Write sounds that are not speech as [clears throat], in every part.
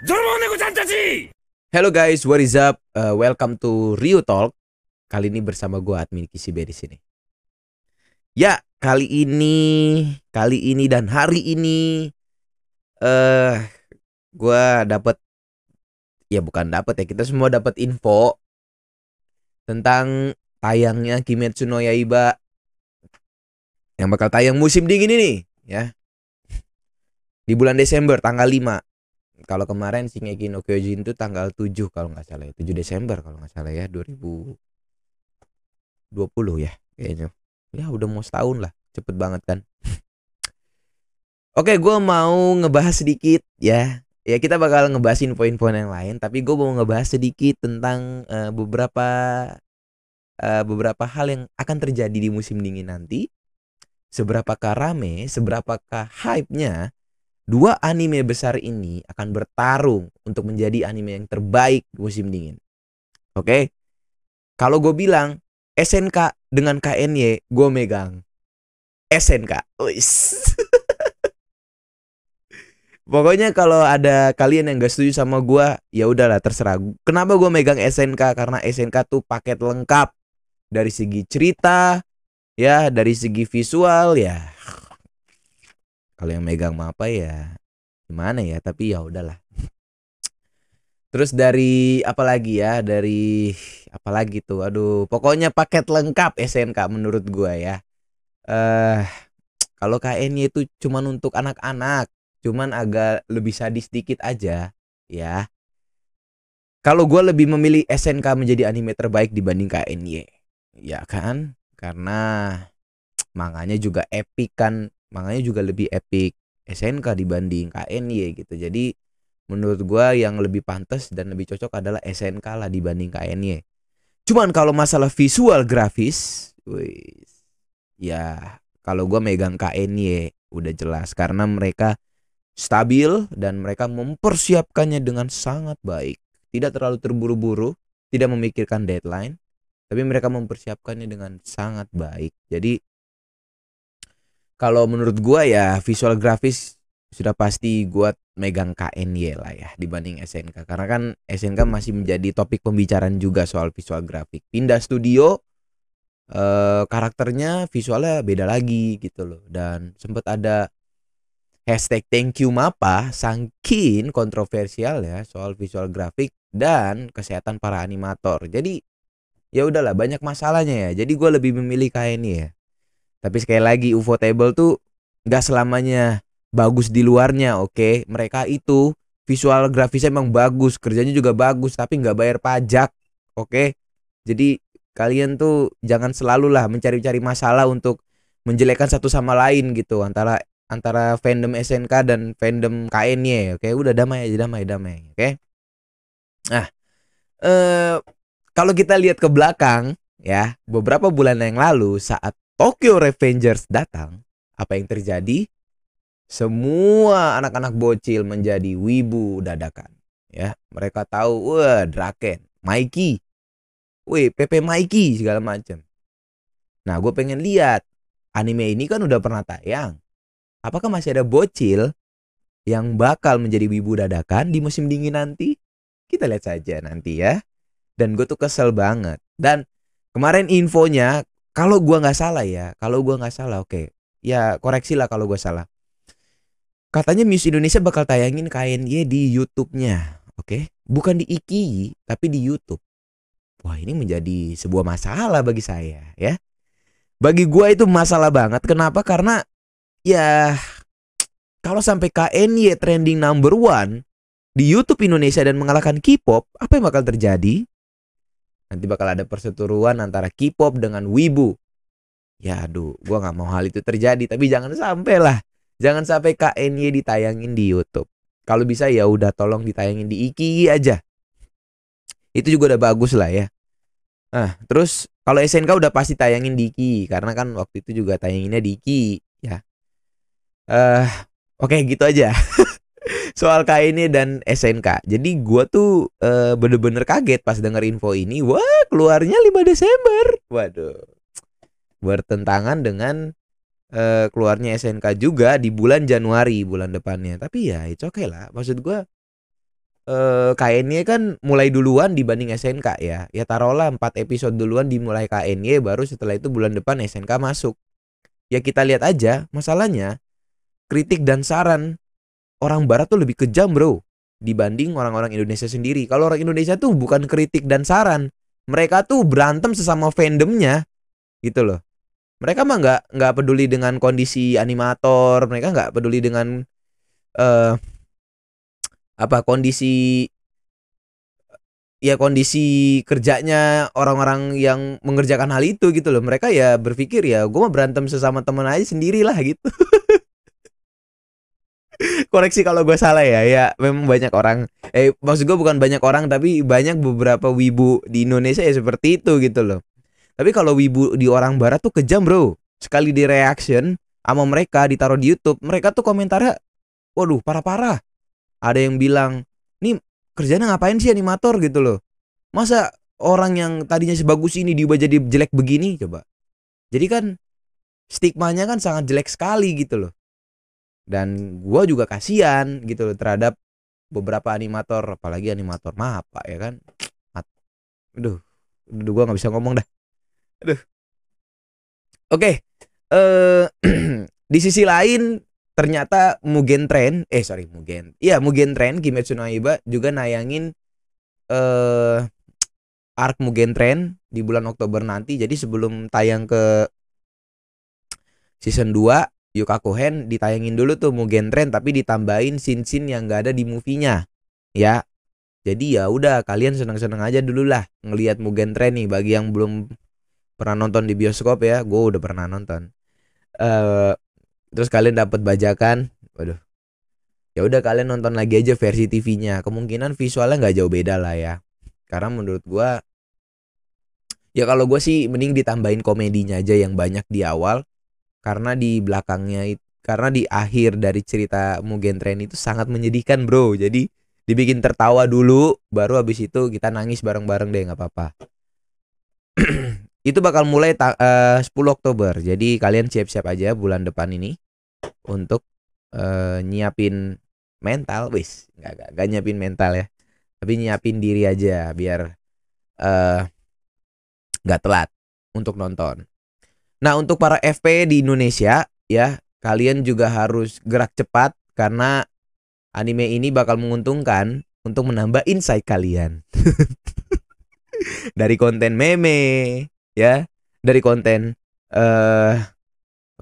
Hello guys, what is up? Uh, welcome to Rio Talk. Kali ini bersama gue admin Kisibe di sini. Ya, kali ini, kali ini dan hari ini eh uh, gua dapat ya bukan dapat ya, kita semua dapat info tentang tayangnya Kimetsu no Yaiba yang bakal tayang musim dingin ini ya. Di bulan Desember tanggal 5. Kalau kemarin Shingeki no Kyojin itu tanggal 7 kalau nggak salah ya. 7 Desember kalau nggak salah ya 2020 ya kayaknya. Ya udah mau setahun lah. Cepet banget kan. [laughs] Oke, gue mau ngebahas sedikit ya. Ya kita bakal ngebahas info-info yang lain, tapi gue mau ngebahas sedikit tentang uh, beberapa uh, beberapa hal yang akan terjadi di musim dingin nanti. Seberapakah rame, seberapakah hype-nya dua anime besar ini akan bertarung untuk menjadi anime yang terbaik musim dingin. Oke. Kalau gue bilang SNK dengan KNY, gue megang SNK. Uis. [laughs] Pokoknya kalau ada kalian yang gak setuju sama gue, ya udahlah terserah. Kenapa gue megang SNK? Karena SNK tuh paket lengkap dari segi cerita, ya dari segi visual ya kalau yang megang mah apa ya gimana ya? Tapi ya udahlah. Terus dari apa lagi ya? Dari apa lagi tuh? Aduh pokoknya paket lengkap SNK menurut gua ya. Eh uh, kalau KN itu cuman untuk anak-anak cuman agak lebih sadis dikit aja ya. Kalau gue lebih memilih SNK menjadi anime terbaik dibanding KNY ya kan? Karena manganya juga epic kan manganya juga lebih epic SNK dibanding KNY gitu. Jadi menurut gua yang lebih pantas dan lebih cocok adalah SNK lah dibanding KNY cuman kalau masalah visual grafis wis ya kalau gua megang KNY udah jelas. Karena mereka stabil dan mereka mempersiapkannya dengan sangat baik. Tidak terlalu terburu-buru tidak memikirkan deadline tapi mereka mempersiapkannya dengan sangat baik. Jadi kalau menurut gua ya visual grafis sudah pasti gua megang KNY lah ya dibanding SNK karena kan SNK masih menjadi topik pembicaraan juga soal visual grafik. Pindah studio eh, karakternya visualnya beda lagi gitu loh dan sempat ada hashtag thank you mapa sangkin kontroversial ya soal visual grafik dan kesehatan para animator. Jadi ya udahlah banyak masalahnya ya. Jadi gue lebih memilih KNY ya. Tapi sekali lagi UFO Table tuh nggak selamanya bagus di luarnya, oke? Okay? Mereka itu visual grafisnya emang bagus, kerjanya juga bagus, tapi nggak bayar pajak, oke? Okay? Jadi kalian tuh jangan selalu lah mencari-cari masalah untuk menjelekkan satu sama lain gitu antara antara fandom SNK dan fandom KN-nya, oke? Okay? Udah damai aja, damai, damai, oke? Okay? Nah, eh kalau kita lihat ke belakang ya, beberapa bulan yang lalu saat Tokyo Revengers datang, apa yang terjadi? Semua anak-anak bocil menjadi wibu dadakan. Ya, mereka tahu, wah Draken, Mikey, wih Pepe Mikey segala macam. Nah, gue pengen lihat anime ini kan udah pernah tayang. Apakah masih ada bocil yang bakal menjadi wibu dadakan di musim dingin nanti? Kita lihat saja nanti ya. Dan gue tuh kesel banget. Dan kemarin infonya kalau gua nggak salah ya, kalau gua nggak salah, oke. Okay. Ya koreksi lah kalau gua salah. Katanya Muse Indonesia bakal tayangin KNY di YouTube-nya, oke? Okay? Bukan di Iki, tapi di YouTube. Wah ini menjadi sebuah masalah bagi saya ya. Bagi gua itu masalah banget. Kenapa? Karena ya kalau sampai KNY trending number one di YouTube Indonesia dan mengalahkan K-pop, apa yang bakal terjadi? Nanti bakal ada perseteruan antara K-pop dengan Wibu. Ya aduh, gua nggak mau hal itu terjadi, tapi jangan sampai lah. Jangan sampai KNY ditayangin di YouTube. Kalau bisa ya udah tolong ditayangin di Iki aja. Itu juga udah bagus lah ya. Nah, terus kalau SNK udah pasti tayangin di Iki karena kan waktu itu juga tayanginnya di Iki ya. Eh, uh, oke okay, gitu aja. [laughs] soal ini dan SNK. Jadi gua tuh bener bener-bener kaget pas denger info ini. Wah, keluarnya 5 Desember. Waduh. Bertentangan dengan uh, keluarnya SNK juga di bulan Januari bulan depannya. Tapi ya itu oke okay lah. Maksud gua eh KNY kan mulai duluan dibanding SNK ya. Ya taruhlah 4 episode duluan dimulai KNY baru setelah itu bulan depan SNK masuk. Ya kita lihat aja masalahnya kritik dan saran orang barat tuh lebih kejam, Bro, dibanding orang-orang Indonesia sendiri. Kalau orang Indonesia tuh bukan kritik dan saran, mereka tuh berantem sesama fandomnya gitu loh. Mereka mah nggak nggak peduli dengan kondisi animator, mereka nggak peduli dengan uh, apa kondisi ya kondisi kerjanya orang-orang yang mengerjakan hal itu gitu loh mereka ya berpikir ya gue mah berantem sesama temen aja sendirilah gitu [laughs] koreksi kalau gue salah ya. Ya memang banyak orang eh maksud gue bukan banyak orang tapi banyak beberapa wibu di Indonesia ya seperti itu gitu loh. Tapi kalau wibu di orang barat tuh kejam bro. Sekali di reaction sama mereka ditaruh di YouTube mereka tuh komentarnya waduh parah-parah. Ada yang bilang nih kerjanya ngapain sih animator? gitu loh. Masa orang yang tadinya sebagus ini diubah jadi jelek begini? Coba. Jadi kan stigmanya kan sangat jelek sekali gitu loh dan gue juga kasihan gitu loh terhadap beberapa animator apalagi animator mah apa ya kan? Aduh aduh gue nggak bisa ngomong dah. Aduh. Oke okay. eh [clears throat] di sisi lain ternyata Mugen Train eh sorry Mugen iya Mugen Train Kimetsu no Yaiba juga nayangin eh arc Mugen Train di bulan Oktober nanti. Jadi sebelum tayang ke season 2 Yukaku Hen ditayangin dulu tuh Mugen Train tapi ditambahin scene-scene yang gak ada di movie-nya. Ya. Jadi ya udah kalian seneng-seneng aja dulu lah ngelihat Mugen Train nih. Bagi yang belum pernah nonton di bioskop ya gue udah pernah nonton. Uh, terus kalian dapat bajakan. Waduh. Ya udah kalian nonton lagi aja versi TV-nya kemungkinan visualnya nggak jauh beda lah ya. Karena menurut gua ya kalau gue sih mending ditambahin komedinya aja yang banyak di awal karena di belakangnya karena di akhir dari cerita Mugen Train itu sangat menyedihkan bro jadi dibikin tertawa dulu baru habis itu kita nangis bareng-bareng deh nggak apa-apa [clears throat] itu bakal mulai uh, 10 Oktober. Jadi kalian siap-siap aja bulan depan ini untuk uh, nyiapin mental, wis, nggak, nggak, nggak nyiapin mental ya, tapi nyiapin diri aja biar uh, nggak telat untuk nonton. Nah untuk para FP di Indonesia ya kalian juga harus gerak cepat karena anime ini bakal menguntungkan untuk menambah insight kalian. [laughs] Dari konten meme, ya dari konten uh,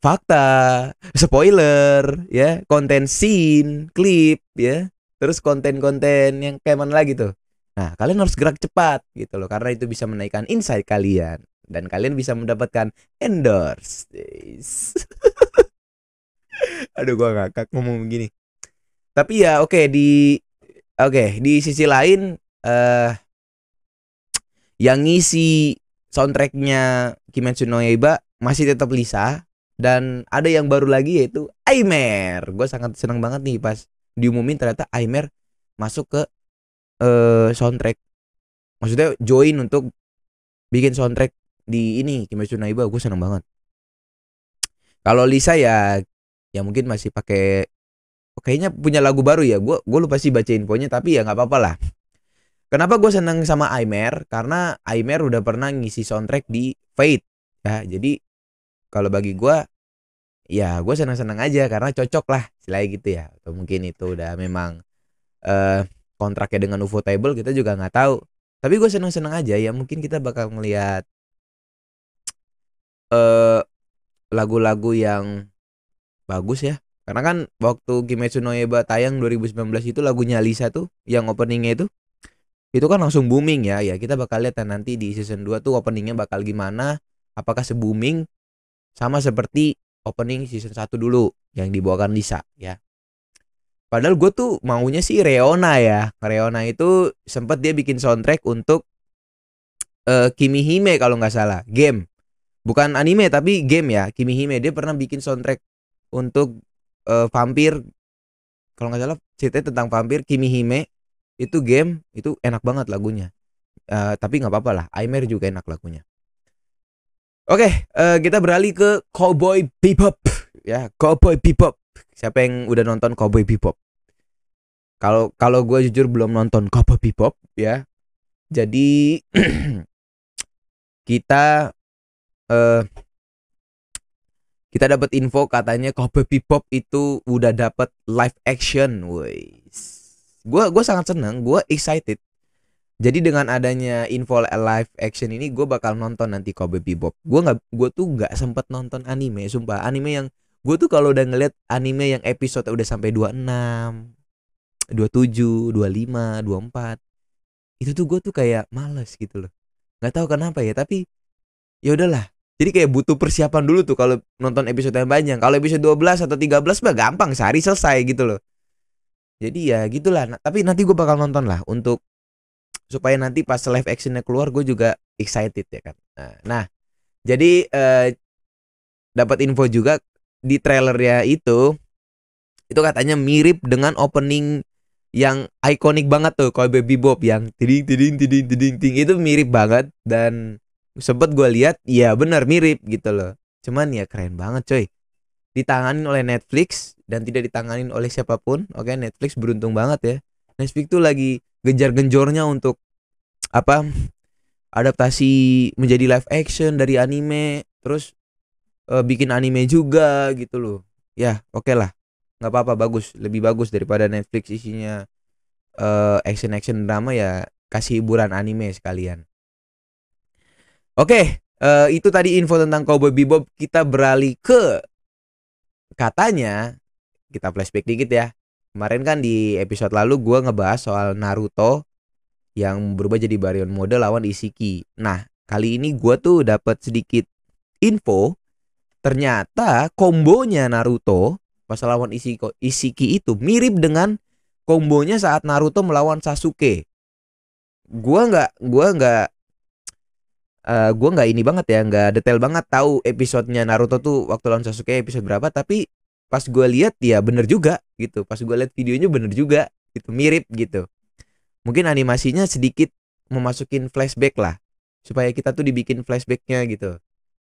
fakta, spoiler, ya, konten scene, klip, ya, terus konten-konten yang kayak mana lagi tuh. Nah, kalian harus gerak cepat gitu loh, karena itu bisa menaikkan insight kalian dan kalian bisa mendapatkan endorse. [laughs] Aduh, gua ngakak ngomong begini. Tapi ya oke okay, di oke okay, di sisi lain eh uh, yang ngisi soundtracknya Kimetsu no Yaiba masih tetap Lisa dan ada yang baru lagi yaitu Aimer. Gue sangat senang banget nih pas diumumin ternyata Aimer masuk ke uh, soundtrack. Maksudnya join untuk bikin soundtrack di ini Kimetsu no Yaiba. Gue senang banget. Kalau Lisa ya ya mungkin masih pakai oh, kayaknya punya lagu baru ya. Gue gue lupa sih baca infonya tapi ya nggak apa-apa lah. Kenapa gue seneng sama Aimer? Karena Aimer udah pernah ngisi soundtrack di Fate ya. Jadi kalau bagi gue ya gue seneng-seneng aja karena cocok lah selain gitu ya. Atau mungkin itu udah memang uh, kontraknya dengan UFO Table kita juga nggak tahu. Tapi gue seneng-seneng aja ya mungkin kita bakal melihat uh, lagu-lagu yang bagus ya. Karena kan waktu Kimetsu no Yaiba tayang 2019 itu lagunya Lisa tuh yang openingnya itu itu kan langsung booming ya. Ya kita bakal lihat nanti di season 2 tuh openingnya bakal gimana apakah se booming sama seperti opening season 1 dulu yang dibawakan Lisa ya. Padahal gue tuh maunya sih Reona ya. Reona itu sempat dia bikin soundtrack untuk uh, Kimi Hime kalau nggak salah game bukan anime tapi game ya Kimi Hime. Dia pernah bikin soundtrack untuk uh, vampir. Kalau nggak salah cerita tentang vampir Kimi Hime. Itu game itu enak banget lagunya. Uh, tapi nggak apa-apa lah Aimer juga enak lagunya. Oke okay, uh, eh, kita beralih ke Cowboy Bebop. Ya Cowboy Bebop. Siapa yang udah nonton Cowboy Bebop? Kalau kalau gue jujur belum nonton Cowboy Bebop ya. Jadi [clears throat] kita eh kita dapat info katanya Cowboy Bebop itu udah dapat live action, woi. Gua gua sangat senang, gua excited. Jadi dengan adanya info live action ini gue bakal nonton nanti Cowboy Bebop. Gue nggak gue tuh nggak sempet nonton anime, sumpah. Anime yang gue tuh kalau udah ngeliat anime yang episode udah sampai 26, 27, 25, 24 itu tuh gue tuh kayak males gitu loh nggak tahu kenapa ya tapi ya udahlah jadi kayak butuh persiapan dulu tuh kalau nonton episode yang banyak. Kalau episode 12 atau 13 mah gampang sehari selesai gitu loh. Jadi ya gitulah. Nah, tapi nanti gue bakal nonton lah untuk supaya nanti pas live actionnya keluar gue juga excited ya kan. Nah, nah jadi eh, dapat info juga di trailernya itu itu katanya mirip dengan opening yang ikonik banget tuh Baby Bob yang tiding tiding tiding tiding tiding itu mirip banget dan sempet gue lihat ya benar mirip gitu loh. Cuman ya keren banget coy. Ditangani oleh Netflix dan tidak ditangani oleh siapa pun oke Netflix beruntung banget ya. Netflix tuh lagi genjar-genjornya untuk apa adaptasi menjadi live action dari anime terus uh, bikin anime juga gitu loh. Ya oke okay lah. Nggak apa-apa bagus. Lebih bagus daripada Netflix isinya uh, eh, action action drama ya kasih hiburan anime sekalian Oke, uh, itu tadi info tentang Cowboy Bebop. Kita beralih ke katanya kita flashback dikit ya. Kemarin kan di episode lalu gue ngebahas soal Naruto yang berubah jadi Baryon Mode lawan Isiki. Nah, kali ini gue tuh dapat sedikit info. Ternyata kombonya Naruto pas lawan Isiki, Isiki itu mirip dengan kombonya saat Naruto melawan Sasuke. Gua nggak, gua nggak uh, eh, gue nggak ini banget ya nggak detail banget tahu episodenya Naruto tuh waktu lawan Sasuke episode berapa tapi pas gue lihat ya bener juga gitu. Pas gue lihat videonya bener juga itu mirip gitu. Mungkin animasinya sedikit memasukin flashback lah supaya kita tuh dibikin flashbacknya gitu.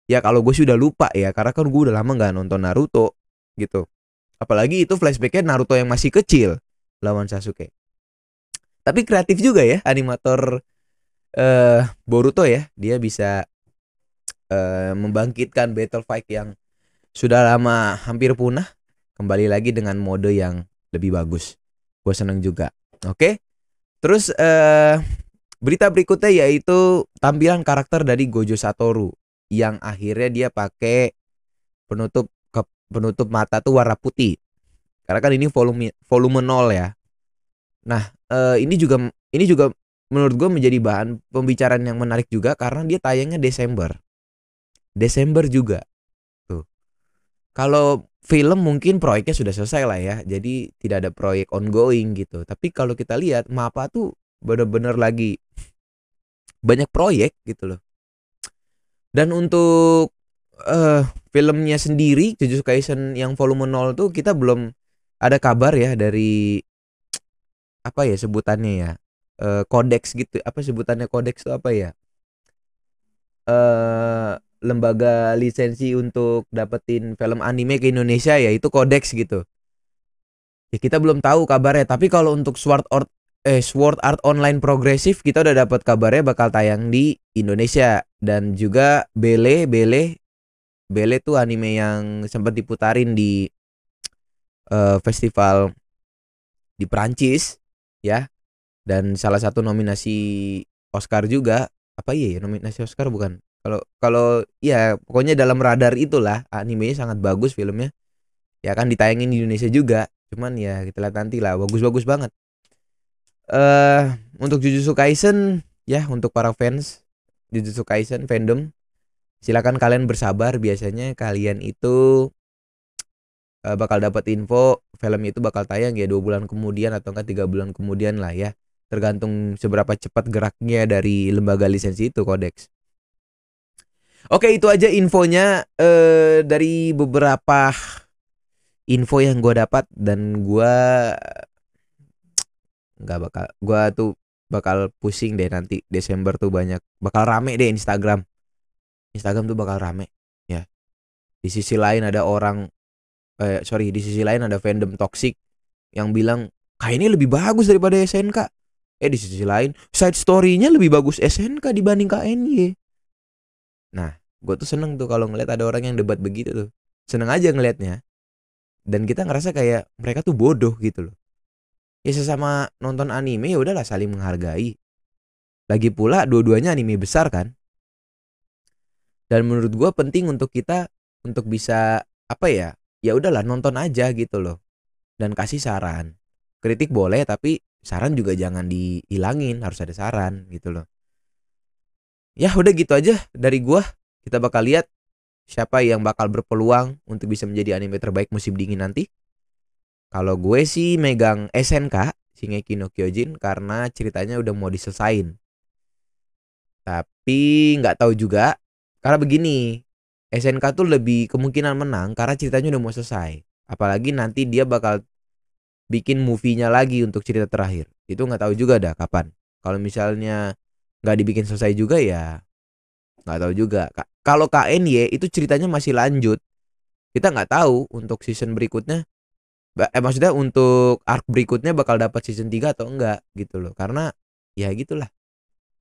Ya kalau gue sudah lupa ya karena kan gue udah lama nggak nonton Naruto gitu. Apalagi itu flashbacknya Naruto yang masih kecil lawan Sasuke. Tapi kreatif juga ya animator uh, Boruto ya dia bisa uh, membangkitkan battle fight yang sudah lama hampir punah kembali lagi dengan mode yang lebih bagus. Gue seneng juga. Oke? Okay? terus uh, berita berikutnya yaitu tampilan karakter dari Gojo Satoru yang akhirnya dia pakai penutup ke penutup mata tuh warna putih. Karena kan ini volume volume nol ya. Nah uh, ini juga ini juga menurut gue menjadi bahan pembicaraan yang menarik juga karena dia tayangnya Desember. Desember juga. Tuh. Kalau film mungkin proyeknya sudah selesai lah ya. Jadi tidak ada proyek ongoing gitu. Tapi kalau kita lihat Mapa tuh bener-bener lagi banyak proyek gitu loh. Dan untuk uh, filmnya sendiri Jujutsu Kaisen yang volume 0 tuh kita belum ada kabar ya dari apa ya sebutannya ya uh, kodeks gitu apa sebutannya kodeks itu apa ya? Uh, lembaga lisensi untuk dapetin film anime ke Indonesia ya itu kodeks gitu. Ya kita belum tahu kabarnya tapi kalau untuk Sword Art eh Sword Art Online progresif kita udah dapat kabarnya bakal tayang di Indonesia. Dan juga Bele Bele Bele tuh anime yang sempat diputarin di uh, festival di Prancis ya dan salah satu nominasi Oscar juga apa iya ya nominasi Oscar bukan? Kalau kalau ya pokoknya dalam radar itulah animenya sangat bagus filmnya. Ya kan ditayangin di Indonesia juga cuman ya kita lihat nanti lah bagus-bagus banget. Eh uh, untuk Jujutsu Kaisen ya untuk para fans Jujutsu Kaisen fandom silakan kalian bersabar biasanya kalian itu uh, bakal dapat info film itu bakal tayang ya dua bulan kemudian atau enggak tiga bulan kemudian lah ya tergantung seberapa cepat geraknya dari lembaga lisensi itu kodeks. Oke itu aja infonya eh, dari beberapa info yang gue dapat dan gue nggak bakal gue tuh bakal pusing deh nanti Desember tuh banyak bakal rame deh Instagram Instagram tuh bakal rame ya di sisi lain ada orang eh, sorry di sisi lain ada fandom toxic yang bilang kayaknya lebih bagus daripada SNK. Eh di sisi lain, side story-nya lebih bagus SNK dibanding KNY. Nah, gue tuh seneng tuh kalau ngeliat ada orang yang debat begitu tuh. Seneng aja ngelihatnya. Dan kita ngerasa kayak mereka tuh bodoh gitu loh. Ya sesama nonton anime ya udahlah saling menghargai. Lagi pula dua-duanya anime besar kan. Dan menurut gue penting untuk kita untuk bisa apa ya? Ya udahlah nonton aja gitu loh. Dan kasih saran. Kritik boleh tapi saran juga jangan dihilangin harus ada saran gitu loh. Ya udah gitu aja dari gua. Kita bakal lihat siapa yang bakal berpeluang untuk bisa menjadi anime terbaik musim dingin nanti. Kalau gue sih megang SNK Shingeki no Kyojin karena ceritanya udah mau diselesain. Tapi nggak tahu juga karena begini SNK tuh lebih kemungkinan menang karena ceritanya udah mau selesai. Apalagi nanti dia bakal bikin movie-nya lagi untuk cerita terakhir. Itu nggak tahu juga dah kapan. Kalau misalnya nggak dibikin selesai juga ya nggak tahu juga. Kalau KNY itu ceritanya masih lanjut. Kita nggak tahu untuk season berikutnya. Eh maksudnya untuk arc berikutnya bakal dapat season 3 atau enggak gitu loh. Karena ya gitulah.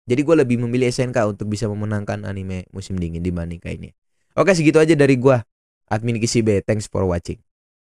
Jadi gue lebih memilih SNK untuk bisa memenangkan anime musim dingin dibanding KNY. Oke segitu aja dari gue. Admin Kisi B, thanks for watching.